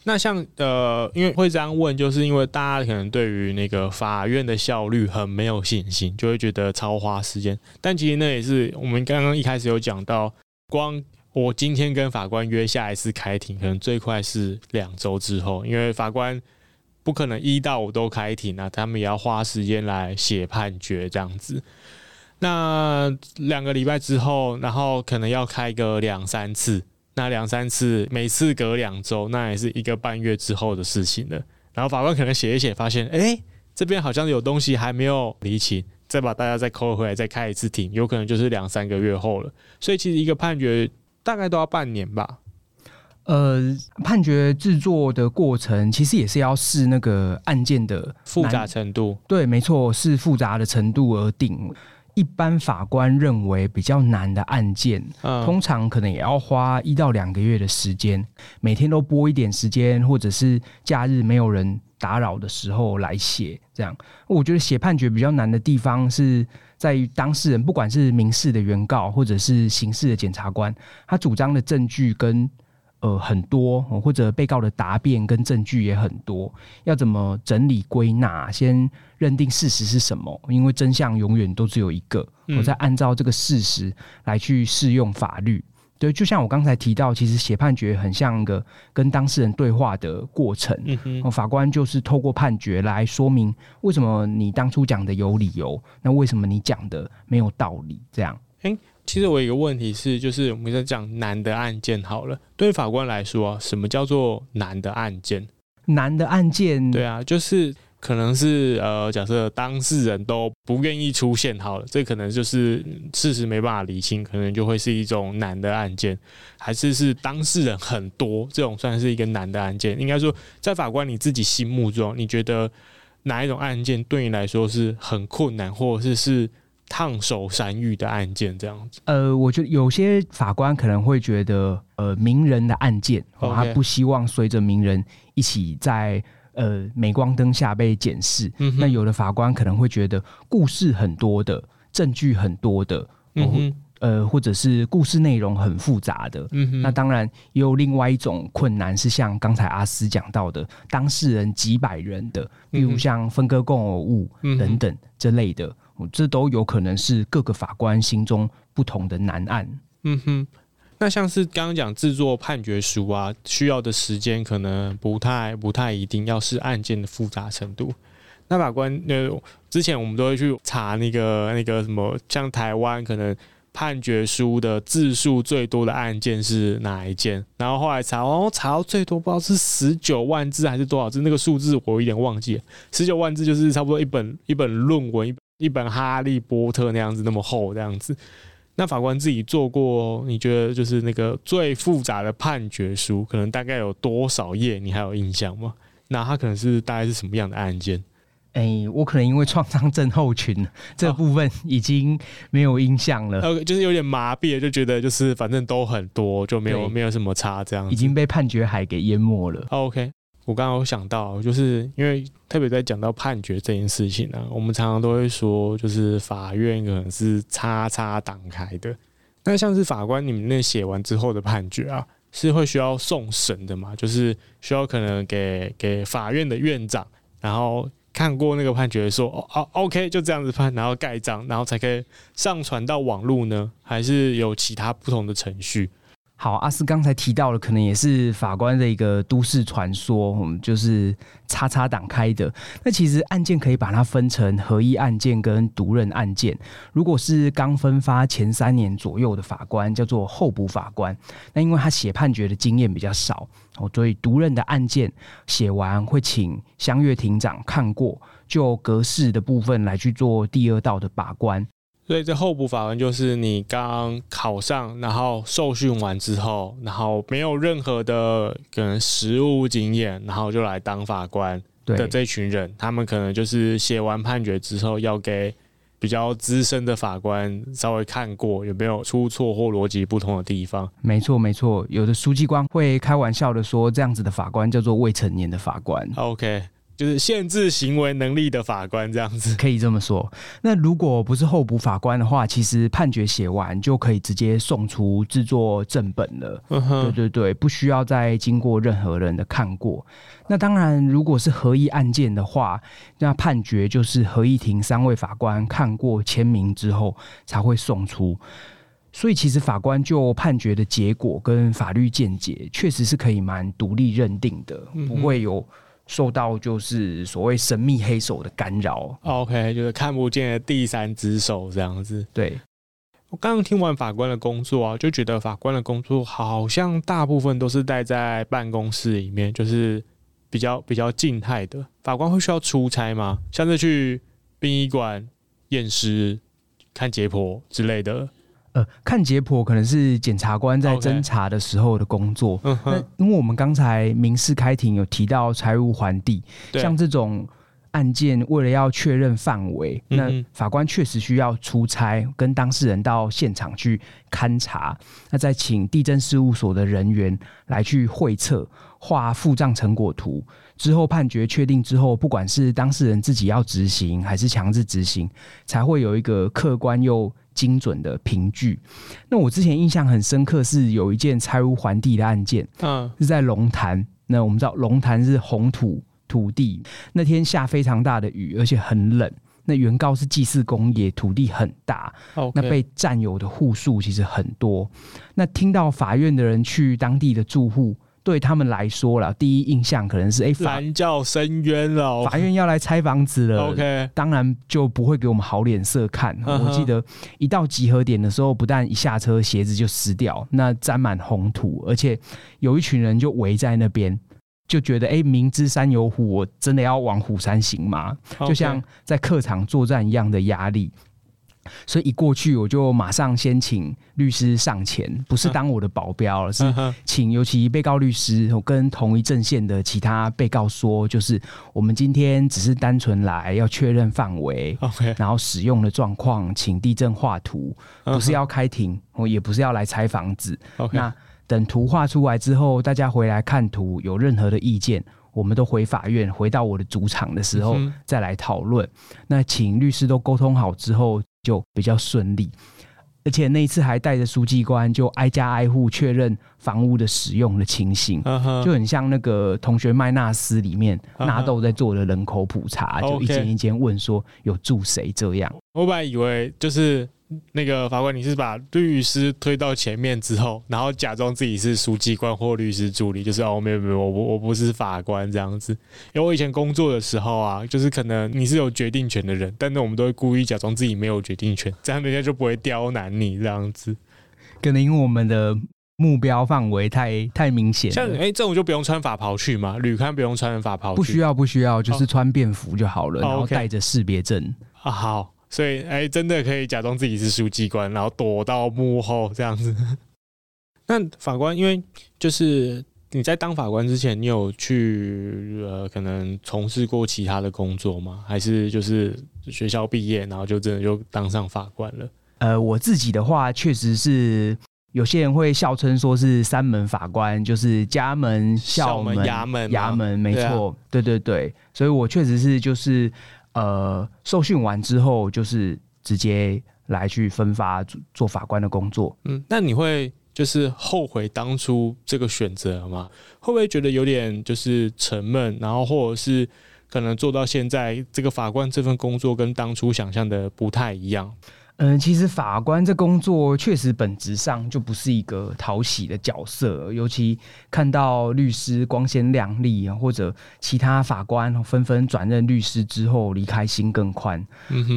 那像呃，因为会这样问，就是因为大家可能对于那个法院的效率很没有信心，就会觉得超花时间。但其实那也是我们刚刚一开始有讲到，光。我今天跟法官约下一次开庭，可能最快是两周之后，因为法官不可能一到五都开庭啊，他们也要花时间来写判决这样子。那两个礼拜之后，然后可能要开个两三次，那两三次每次隔两周，那也是一个半月之后的事情了。然后法官可能写一写，发现哎、这边好像有东西还没有厘清，再把大家再扣回来，再开一次庭，有可能就是两三个月后了。所以其实一个判决。大概都要半年吧。呃，判决制作的过程其实也是要视那个案件的复杂程度。对，没错，是复杂的程度而定。一般法官认为比较难的案件，嗯，通常可能也要花一到两个月的时间，每天都拨一点时间，或者是假日没有人打扰的时候来写。这样，我觉得写判决比较难的地方是。在于当事人，不管是民事的原告或者是刑事的检察官，他主张的证据跟呃很多，或者被告的答辩跟证据也很多，要怎么整理归纳，先认定事实是什么？因为真相永远都只有一个，我再按照这个事实来去适用法律。对，就像我刚才提到，其实写判决很像一个跟当事人对话的过程。嗯哼，法官就是透过判决来说明为什么你当初讲的有理由，那为什么你讲的没有道理？这样。诶，其实我有一个问题是，就是我们在讲难的案件好了，对于法官来说，什么叫做难的案件？难的案件，对啊，就是。可能是呃，假设当事人都不愿意出现好了，这可能就是事实没办法理清，可能就会是一种难的案件，还是是当事人很多，这种算是一个难的案件。应该说，在法官你自己心目中，你觉得哪一种案件对你来说是很困难，或者是是烫手山芋的案件？这样子？呃，我觉得有些法官可能会觉得，呃，名人的案件，哦，他不希望随着名人一起在。呃，镁光灯下被检视，嗯、那有的法官可能会觉得故事很多的，证据很多的，嗯、呃，或者是故事内容很复杂的，嗯、那当然也有另外一种困难是像刚才阿斯讲到的，当事人几百人的，比如像分割共有物等等这类的，嗯，这都有可能是各个法官心中不同的难案。嗯哼。那像是刚刚讲制作判决书啊，需要的时间可能不太不太一定，要是案件的复杂程度。那法官，那，之前我们都会去查那个那个什么，像台湾可能判决书的字数最多的案件是哪一件？然后后来查，哦，查到最多不知道是十九万字还是多少字，那个数字我有点忘记了。十九万字就是差不多一本一本论文，一一本哈利波特那样子那么厚这样子。那法官自己做过，你觉得就是那个最复杂的判决书，可能大概有多少页？你还有印象吗？那他可能是大概是什么样的案件？哎、欸，我可能因为创伤症候群 这部分已经没有印象了，呃、哦，就是有点麻痹，就觉得就是反正都很多，就没有没有什么差这样，已经被判决海给淹没了。OK。我刚刚有想到，就是因为特别在讲到判决这件事情呢、我们常常都会说，就是法院可能是叉叉挡开的。那像是法官你们那写完之后的判决啊，是会需要送审的嘛？就是需要可能给给法院的院长，然后看过那个判决说，哦哦，OK，就这样子判，然后盖章，然后才可以上传到网络呢？还是有其他不同的程序？好，阿司刚才提到了，可能也是法官的一个都市传说，我们就是叉叉党开的。那其实案件可以把它分成合议案件跟独任案件。如果是刚分发前三年左右的法官，叫做候补法官。那因为他写判决的经验比较少，哦，所以独任的案件写完会请相阅庭长看过，就格式的部分来去做第二道的把关。所以这候补法官就是你刚考上，然后受训完之后，然后没有任何的可能实务经验，然后就来当法官的这群人，他们可能就是写完判决之后，要给比较资深的法官稍微看过有没有出错或逻辑不同的地方。没错，没错，有的书记官会开玩笑的说，这样子的法官叫做未成年的法官。OK。就是限制行为能力的法官这样子，可以这么说。那如果不是候补法官的话，其实判决写完就可以直接送出制作正本了。对对对，不需要再经过任何人的看过。那当然，如果是合议案件的话，那判决就是合议庭三位法官看过签名之后才会送出。所以，其实法官就判决的结果跟法律见解，确实是可以蛮独立认定的，不会有。受到就是所谓神秘黑手的干扰，OK，就是看不见的第三只手这样子。对，我刚刚听完法官的工作啊，就觉得法官的工作好像大部分都是待在办公室里面，就是比较比较静态的。法官会需要出差吗？像是去殡仪馆验尸、看解剖之类的？呃，看解剖可能是检察官在侦查的时候的工作。那因为我们刚才民事开庭有提到财务还地，像这种案件，为了要确认范围，那法官确实需要出差，跟当事人到现场去勘查，那再请地震事务所的人员来去会测、画付账成果图。之后判决确定之后，不管是当事人自己要执行，还是强制执行，才会有一个客观又精准的凭据。那我之前印象很深刻，是有一件拆屋还地的案件，嗯，是在龙潭。那我们知道龙潭是红土土地，那天下非常大的雨，而且很冷。那原告是祭祀公业，土地很大.那被占有的户数其实很多。那听到法院的人去当地的住户。对他们来说了，第一印象可能是哎，拦轿申冤了，法院要来拆房子了。OK，当然就不会给我们好脸色看。我记得一到集合点的时候，不但一下车鞋子就湿掉，那沾满红土，而且有一群人就围在那边，就觉得哎，明知山有虎，我真的要往虎山行吗？就像在客场作战一样的压力。所以一过去，我就马上先请律师上前，不是当我的保镖，而是请尤其被告律师，我跟同一阵线的其他被告说，就是我们今天只是单纯来要确认范围，OK，然后使用的状况，请地震画图，不是要开庭，我也不是要来拆房子，OK。那等图画出来之后，大家回来看图，有任何的意见，我们都回法院，回到我的主场的时候再来讨论。那请律师都沟通好之后。就比较顺利，而且那一次还带着书记官，就挨家挨户确认房屋的使用的情形，uh -huh. 就很像那个同学麦纳斯里面纳豆在做的人口普查，uh -huh. 就一间一间问说有住谁这样。我本来以为就是那个法官，你是把律师推到前面之后，然后假装自己是书记官或律师助理，就是哦，没有没有，我我不是法官这样子。因为我以前工作的时候啊，就是可能你是有决定权的人，但是我们都会故意假装自己没有决定权，这样人家就不会刁难你这样子。可能因为我们的目标范围太太明显，像哎，这种就不用穿法袍去嘛，旅刊不用穿法袍，不需要不需要，就是穿便服就好了，哦、然后带着识别证啊，好。所以，哎、欸，真的可以假装自己是书记官，然后躲到幕后这样子。那法官，因为就是你在当法官之前，你有去呃，可能从事过其他的工作吗？还是就是学校毕业，然后就真的就当上法官了？呃，我自己的话，确实是有些人会笑称说是三门法官，就是家门、校门、衙门、衙门，没错，对对对。所以我确实是就是。呃，受训完之后，就是直接来去分发做法官的工作。嗯，那你会就是后悔当初这个选择吗？会不会觉得有点就是沉闷？然后或者是可能做到现在这个法官这份工作跟当初想象的不太一样？嗯，其实法官这工作确实本质上就不是一个讨喜的角色，尤其看到律师光鲜亮丽，或者其他法官纷纷转任律师之后离开心更宽，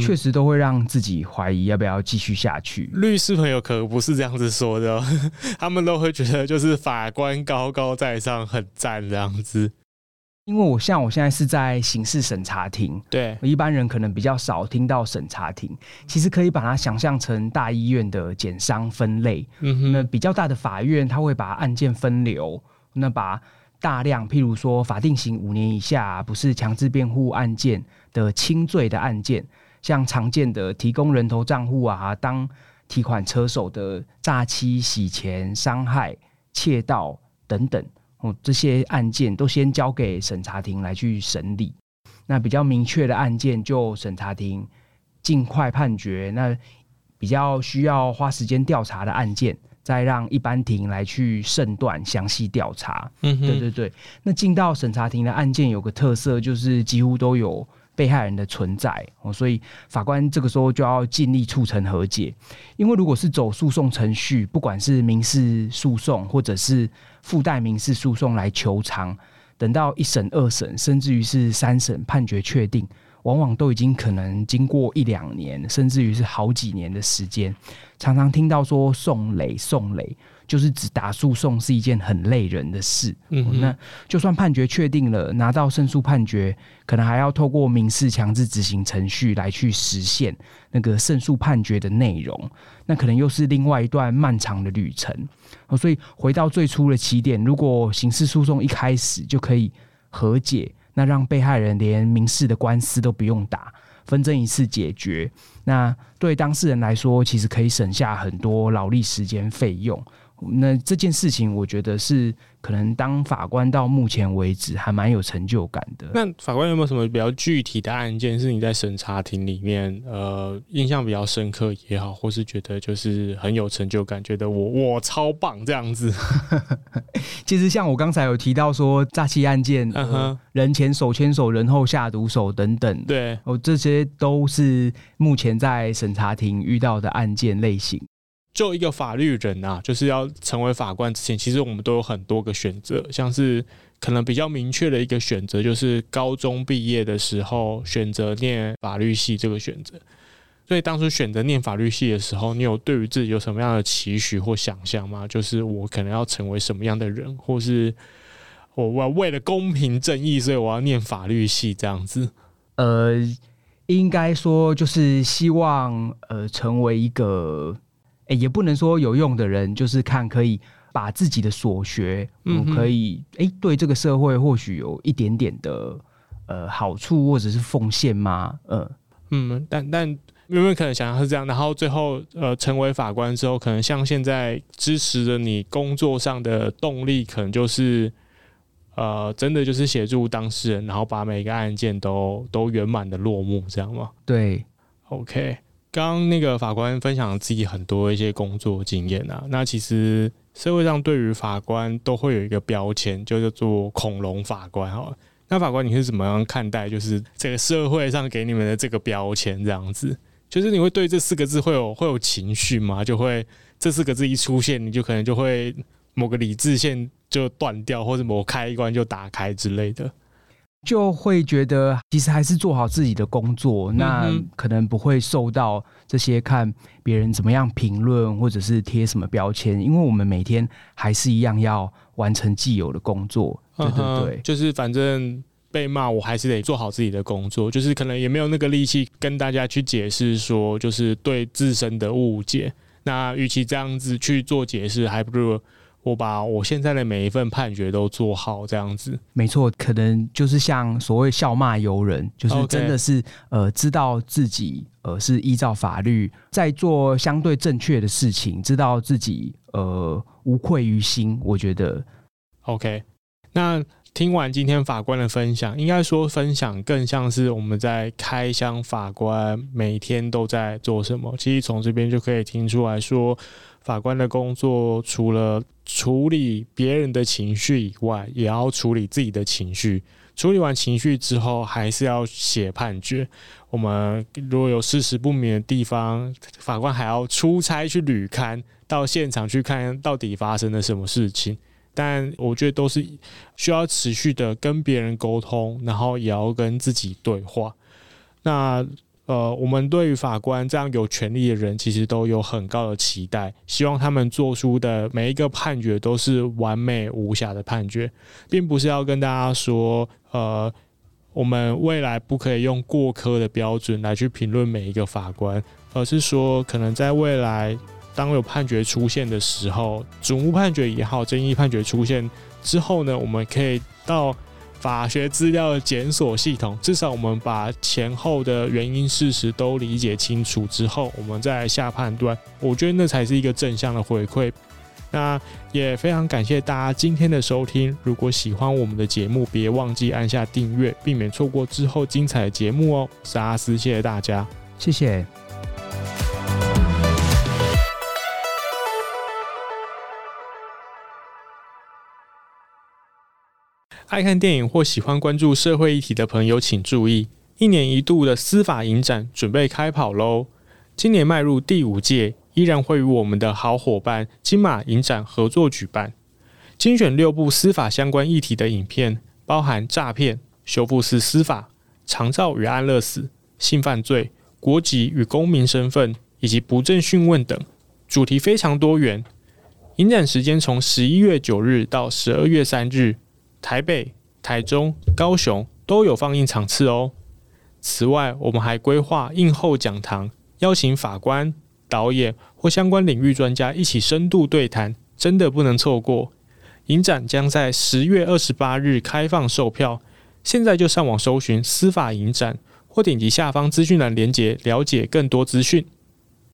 确实都会让自己怀疑要不要继续下去。律师朋友可不是这样子说的，他们都会觉得就是法官高高在上，很赞这样子。因为我像我现在是在刑事审查庭，对，一般人可能比较少听到审查庭，其实可以把它想象成大医院的检伤分类。嗯哼，那比较大的法院，他会把案件分流，那把大量，譬如说法定刑五年以下，不是强制辩护案件的轻罪的案件，像常见的提供人头账户啊，当提款车手的诈欺、洗钱、伤害、窃盗等等。哦，这些案件都先交给审查庭来去审理。那比较明确的案件，就审查庭尽快判决。那比较需要花时间调查的案件，再让一般庭来去审断详细调查。嗯哼，对对对。那进到审查庭的案件有个特色，就是几乎都有被害人的存在哦，所以法官这个时候就要尽力促成和解。因为如果是走诉讼程序，不管是民事诉讼或者是附带民事诉讼来求偿，等到一审、二审，甚至于是三审判决确定，往往都已经可能经过一两年，甚至于是好几年的时间。常常听到说送累、送累。就是指打诉讼是一件很累人的事。那就算判决确定了，拿到胜诉判决，可能还要透过民事强制执行程序来去实现那个胜诉判决的内容，那可能又是另外一段漫长的旅程。所以回到最初的起点，如果刑事诉讼一开始就可以和解，那让被害人连民事的官司都不用打，纷争一次解决，那对当事人来说，其实可以省下很多劳力、时间、费用。那这件事情，我觉得是可能当法官到目前为止还蛮有成就感的。那法官有没有什么比较具体的案件是你在审查庭里面呃印象比较深刻也好，或是觉得就是很有成就感，觉得我我超棒这样子？其实像我刚才有提到说诈欺案件，嗯哼、呃，人前手牵手，人后下毒手等等，对，哦，这些都是目前在审查庭遇到的案件类型。就一个法律人啊，就是要成为法官之前，其实我们都有很多个选择，像是可能比较明确的一个选择，就是高中毕业的时候选择念法律系这个选择。所以当初选择念法律系的时候，你有对于自己有什么样的期许或想象吗？就是我可能要成为什么样的人，或是我我为了公平正义，所以我要念法律系这样子。呃，应该说就是希望呃成为一个。也不能说有用的人，就是看可以把自己的所学，嗯，可以诶对这个社会或许有一点点的呃好处或者是奉献吗？嗯嗯，但但有没有可能想象是这样？然后最后呃成为法官之后，可能像现在支持着你工作上的动力，可能就是呃真的就是协助当事人，然后把每个案件都都圆满的落幕，这样吗？对，OK。刚那个法官分享自己很多一些工作经验啊，那其实社会上对于法官都会有一个标签，就叫做“恐龙法官”哈。那法官你是怎么样看待，就是这个社会上给你们的这个标签这样子？就是你会对这四个字会有会有情绪吗？就会这四个字一出现，你就可能就会某个理智线就断掉，或者某开关就打开之类的。就会觉得其实还是做好自己的工作，那可能不会受到这些看别人怎么样评论，或者是贴什么标签，因为我们每天还是一样要完成既有的工作。对对对，就是反正被骂，我还是得做好自己的工作，就是可能也没有那个力气跟大家去解释说，就是对自身的误解。那与其这样子去做解释，还不如。我把我现在的每一份判决都做好，这样子没错，可能就是像所谓笑骂由人，就是真的是呃，知道自己呃是依照法律在做相对正确的事情，知道自己呃无愧于心。我觉得 OK。那听完今天法官的分享，应该说分享更像是我们在开箱法官每天都在做什么。其实从这边就可以听出来说。法官的工作除了处理别人的情绪以外，也要处理自己的情绪。处理完情绪之后，还是要写判决。我们如果有事实不明的地方，法官还要出差去旅勘，到现场去看到底发生了什么事情。但我觉得都是需要持续的跟别人沟通，然后也要跟自己对话。那。呃，我们对于法官这样有权力的人，其实都有很高的期待，希望他们做出的每一个判决都是完美无瑕的判决，并不是要跟大家说，呃，我们未来不可以用过苛的标准来去评论每一个法官，而是说，可能在未来当有判决出现的时候，主务判决也好，争议判决出现之后呢，我们可以到。法学资料检索系统，至少我们把前后的原因事实都理解清楚之后，我们再下判断。我觉得那才是一个正向的回馈。那也非常感谢大家今天的收听。如果喜欢我们的节目，别忘记按下订阅，避免错过之后精彩的节目哦。我是阿司，谢谢大家，谢谢。爱看电影或喜欢关注社会议题的朋友，请注意，一年一度的司法影展准备开跑喽！今年迈入第五届，依然会与我们的好伙伴金马影展合作举办，精选六部司法相关议题的影片，包含诈骗、修复式司法、长照与安乐死、性犯罪、国籍与公民身份以及不正讯问等，主题非常多元。影展时间从十一月九日到十二月三日。台北、台中、高雄都有放映场次哦。此外，我们还规划映后讲堂，邀请法官、导演或相关领域专家一起深度对谈，真的不能错过。影展将在十月二十八日开放售票，现在就上网搜寻“司法影展”或点击下方资讯栏连接，了解更多资讯。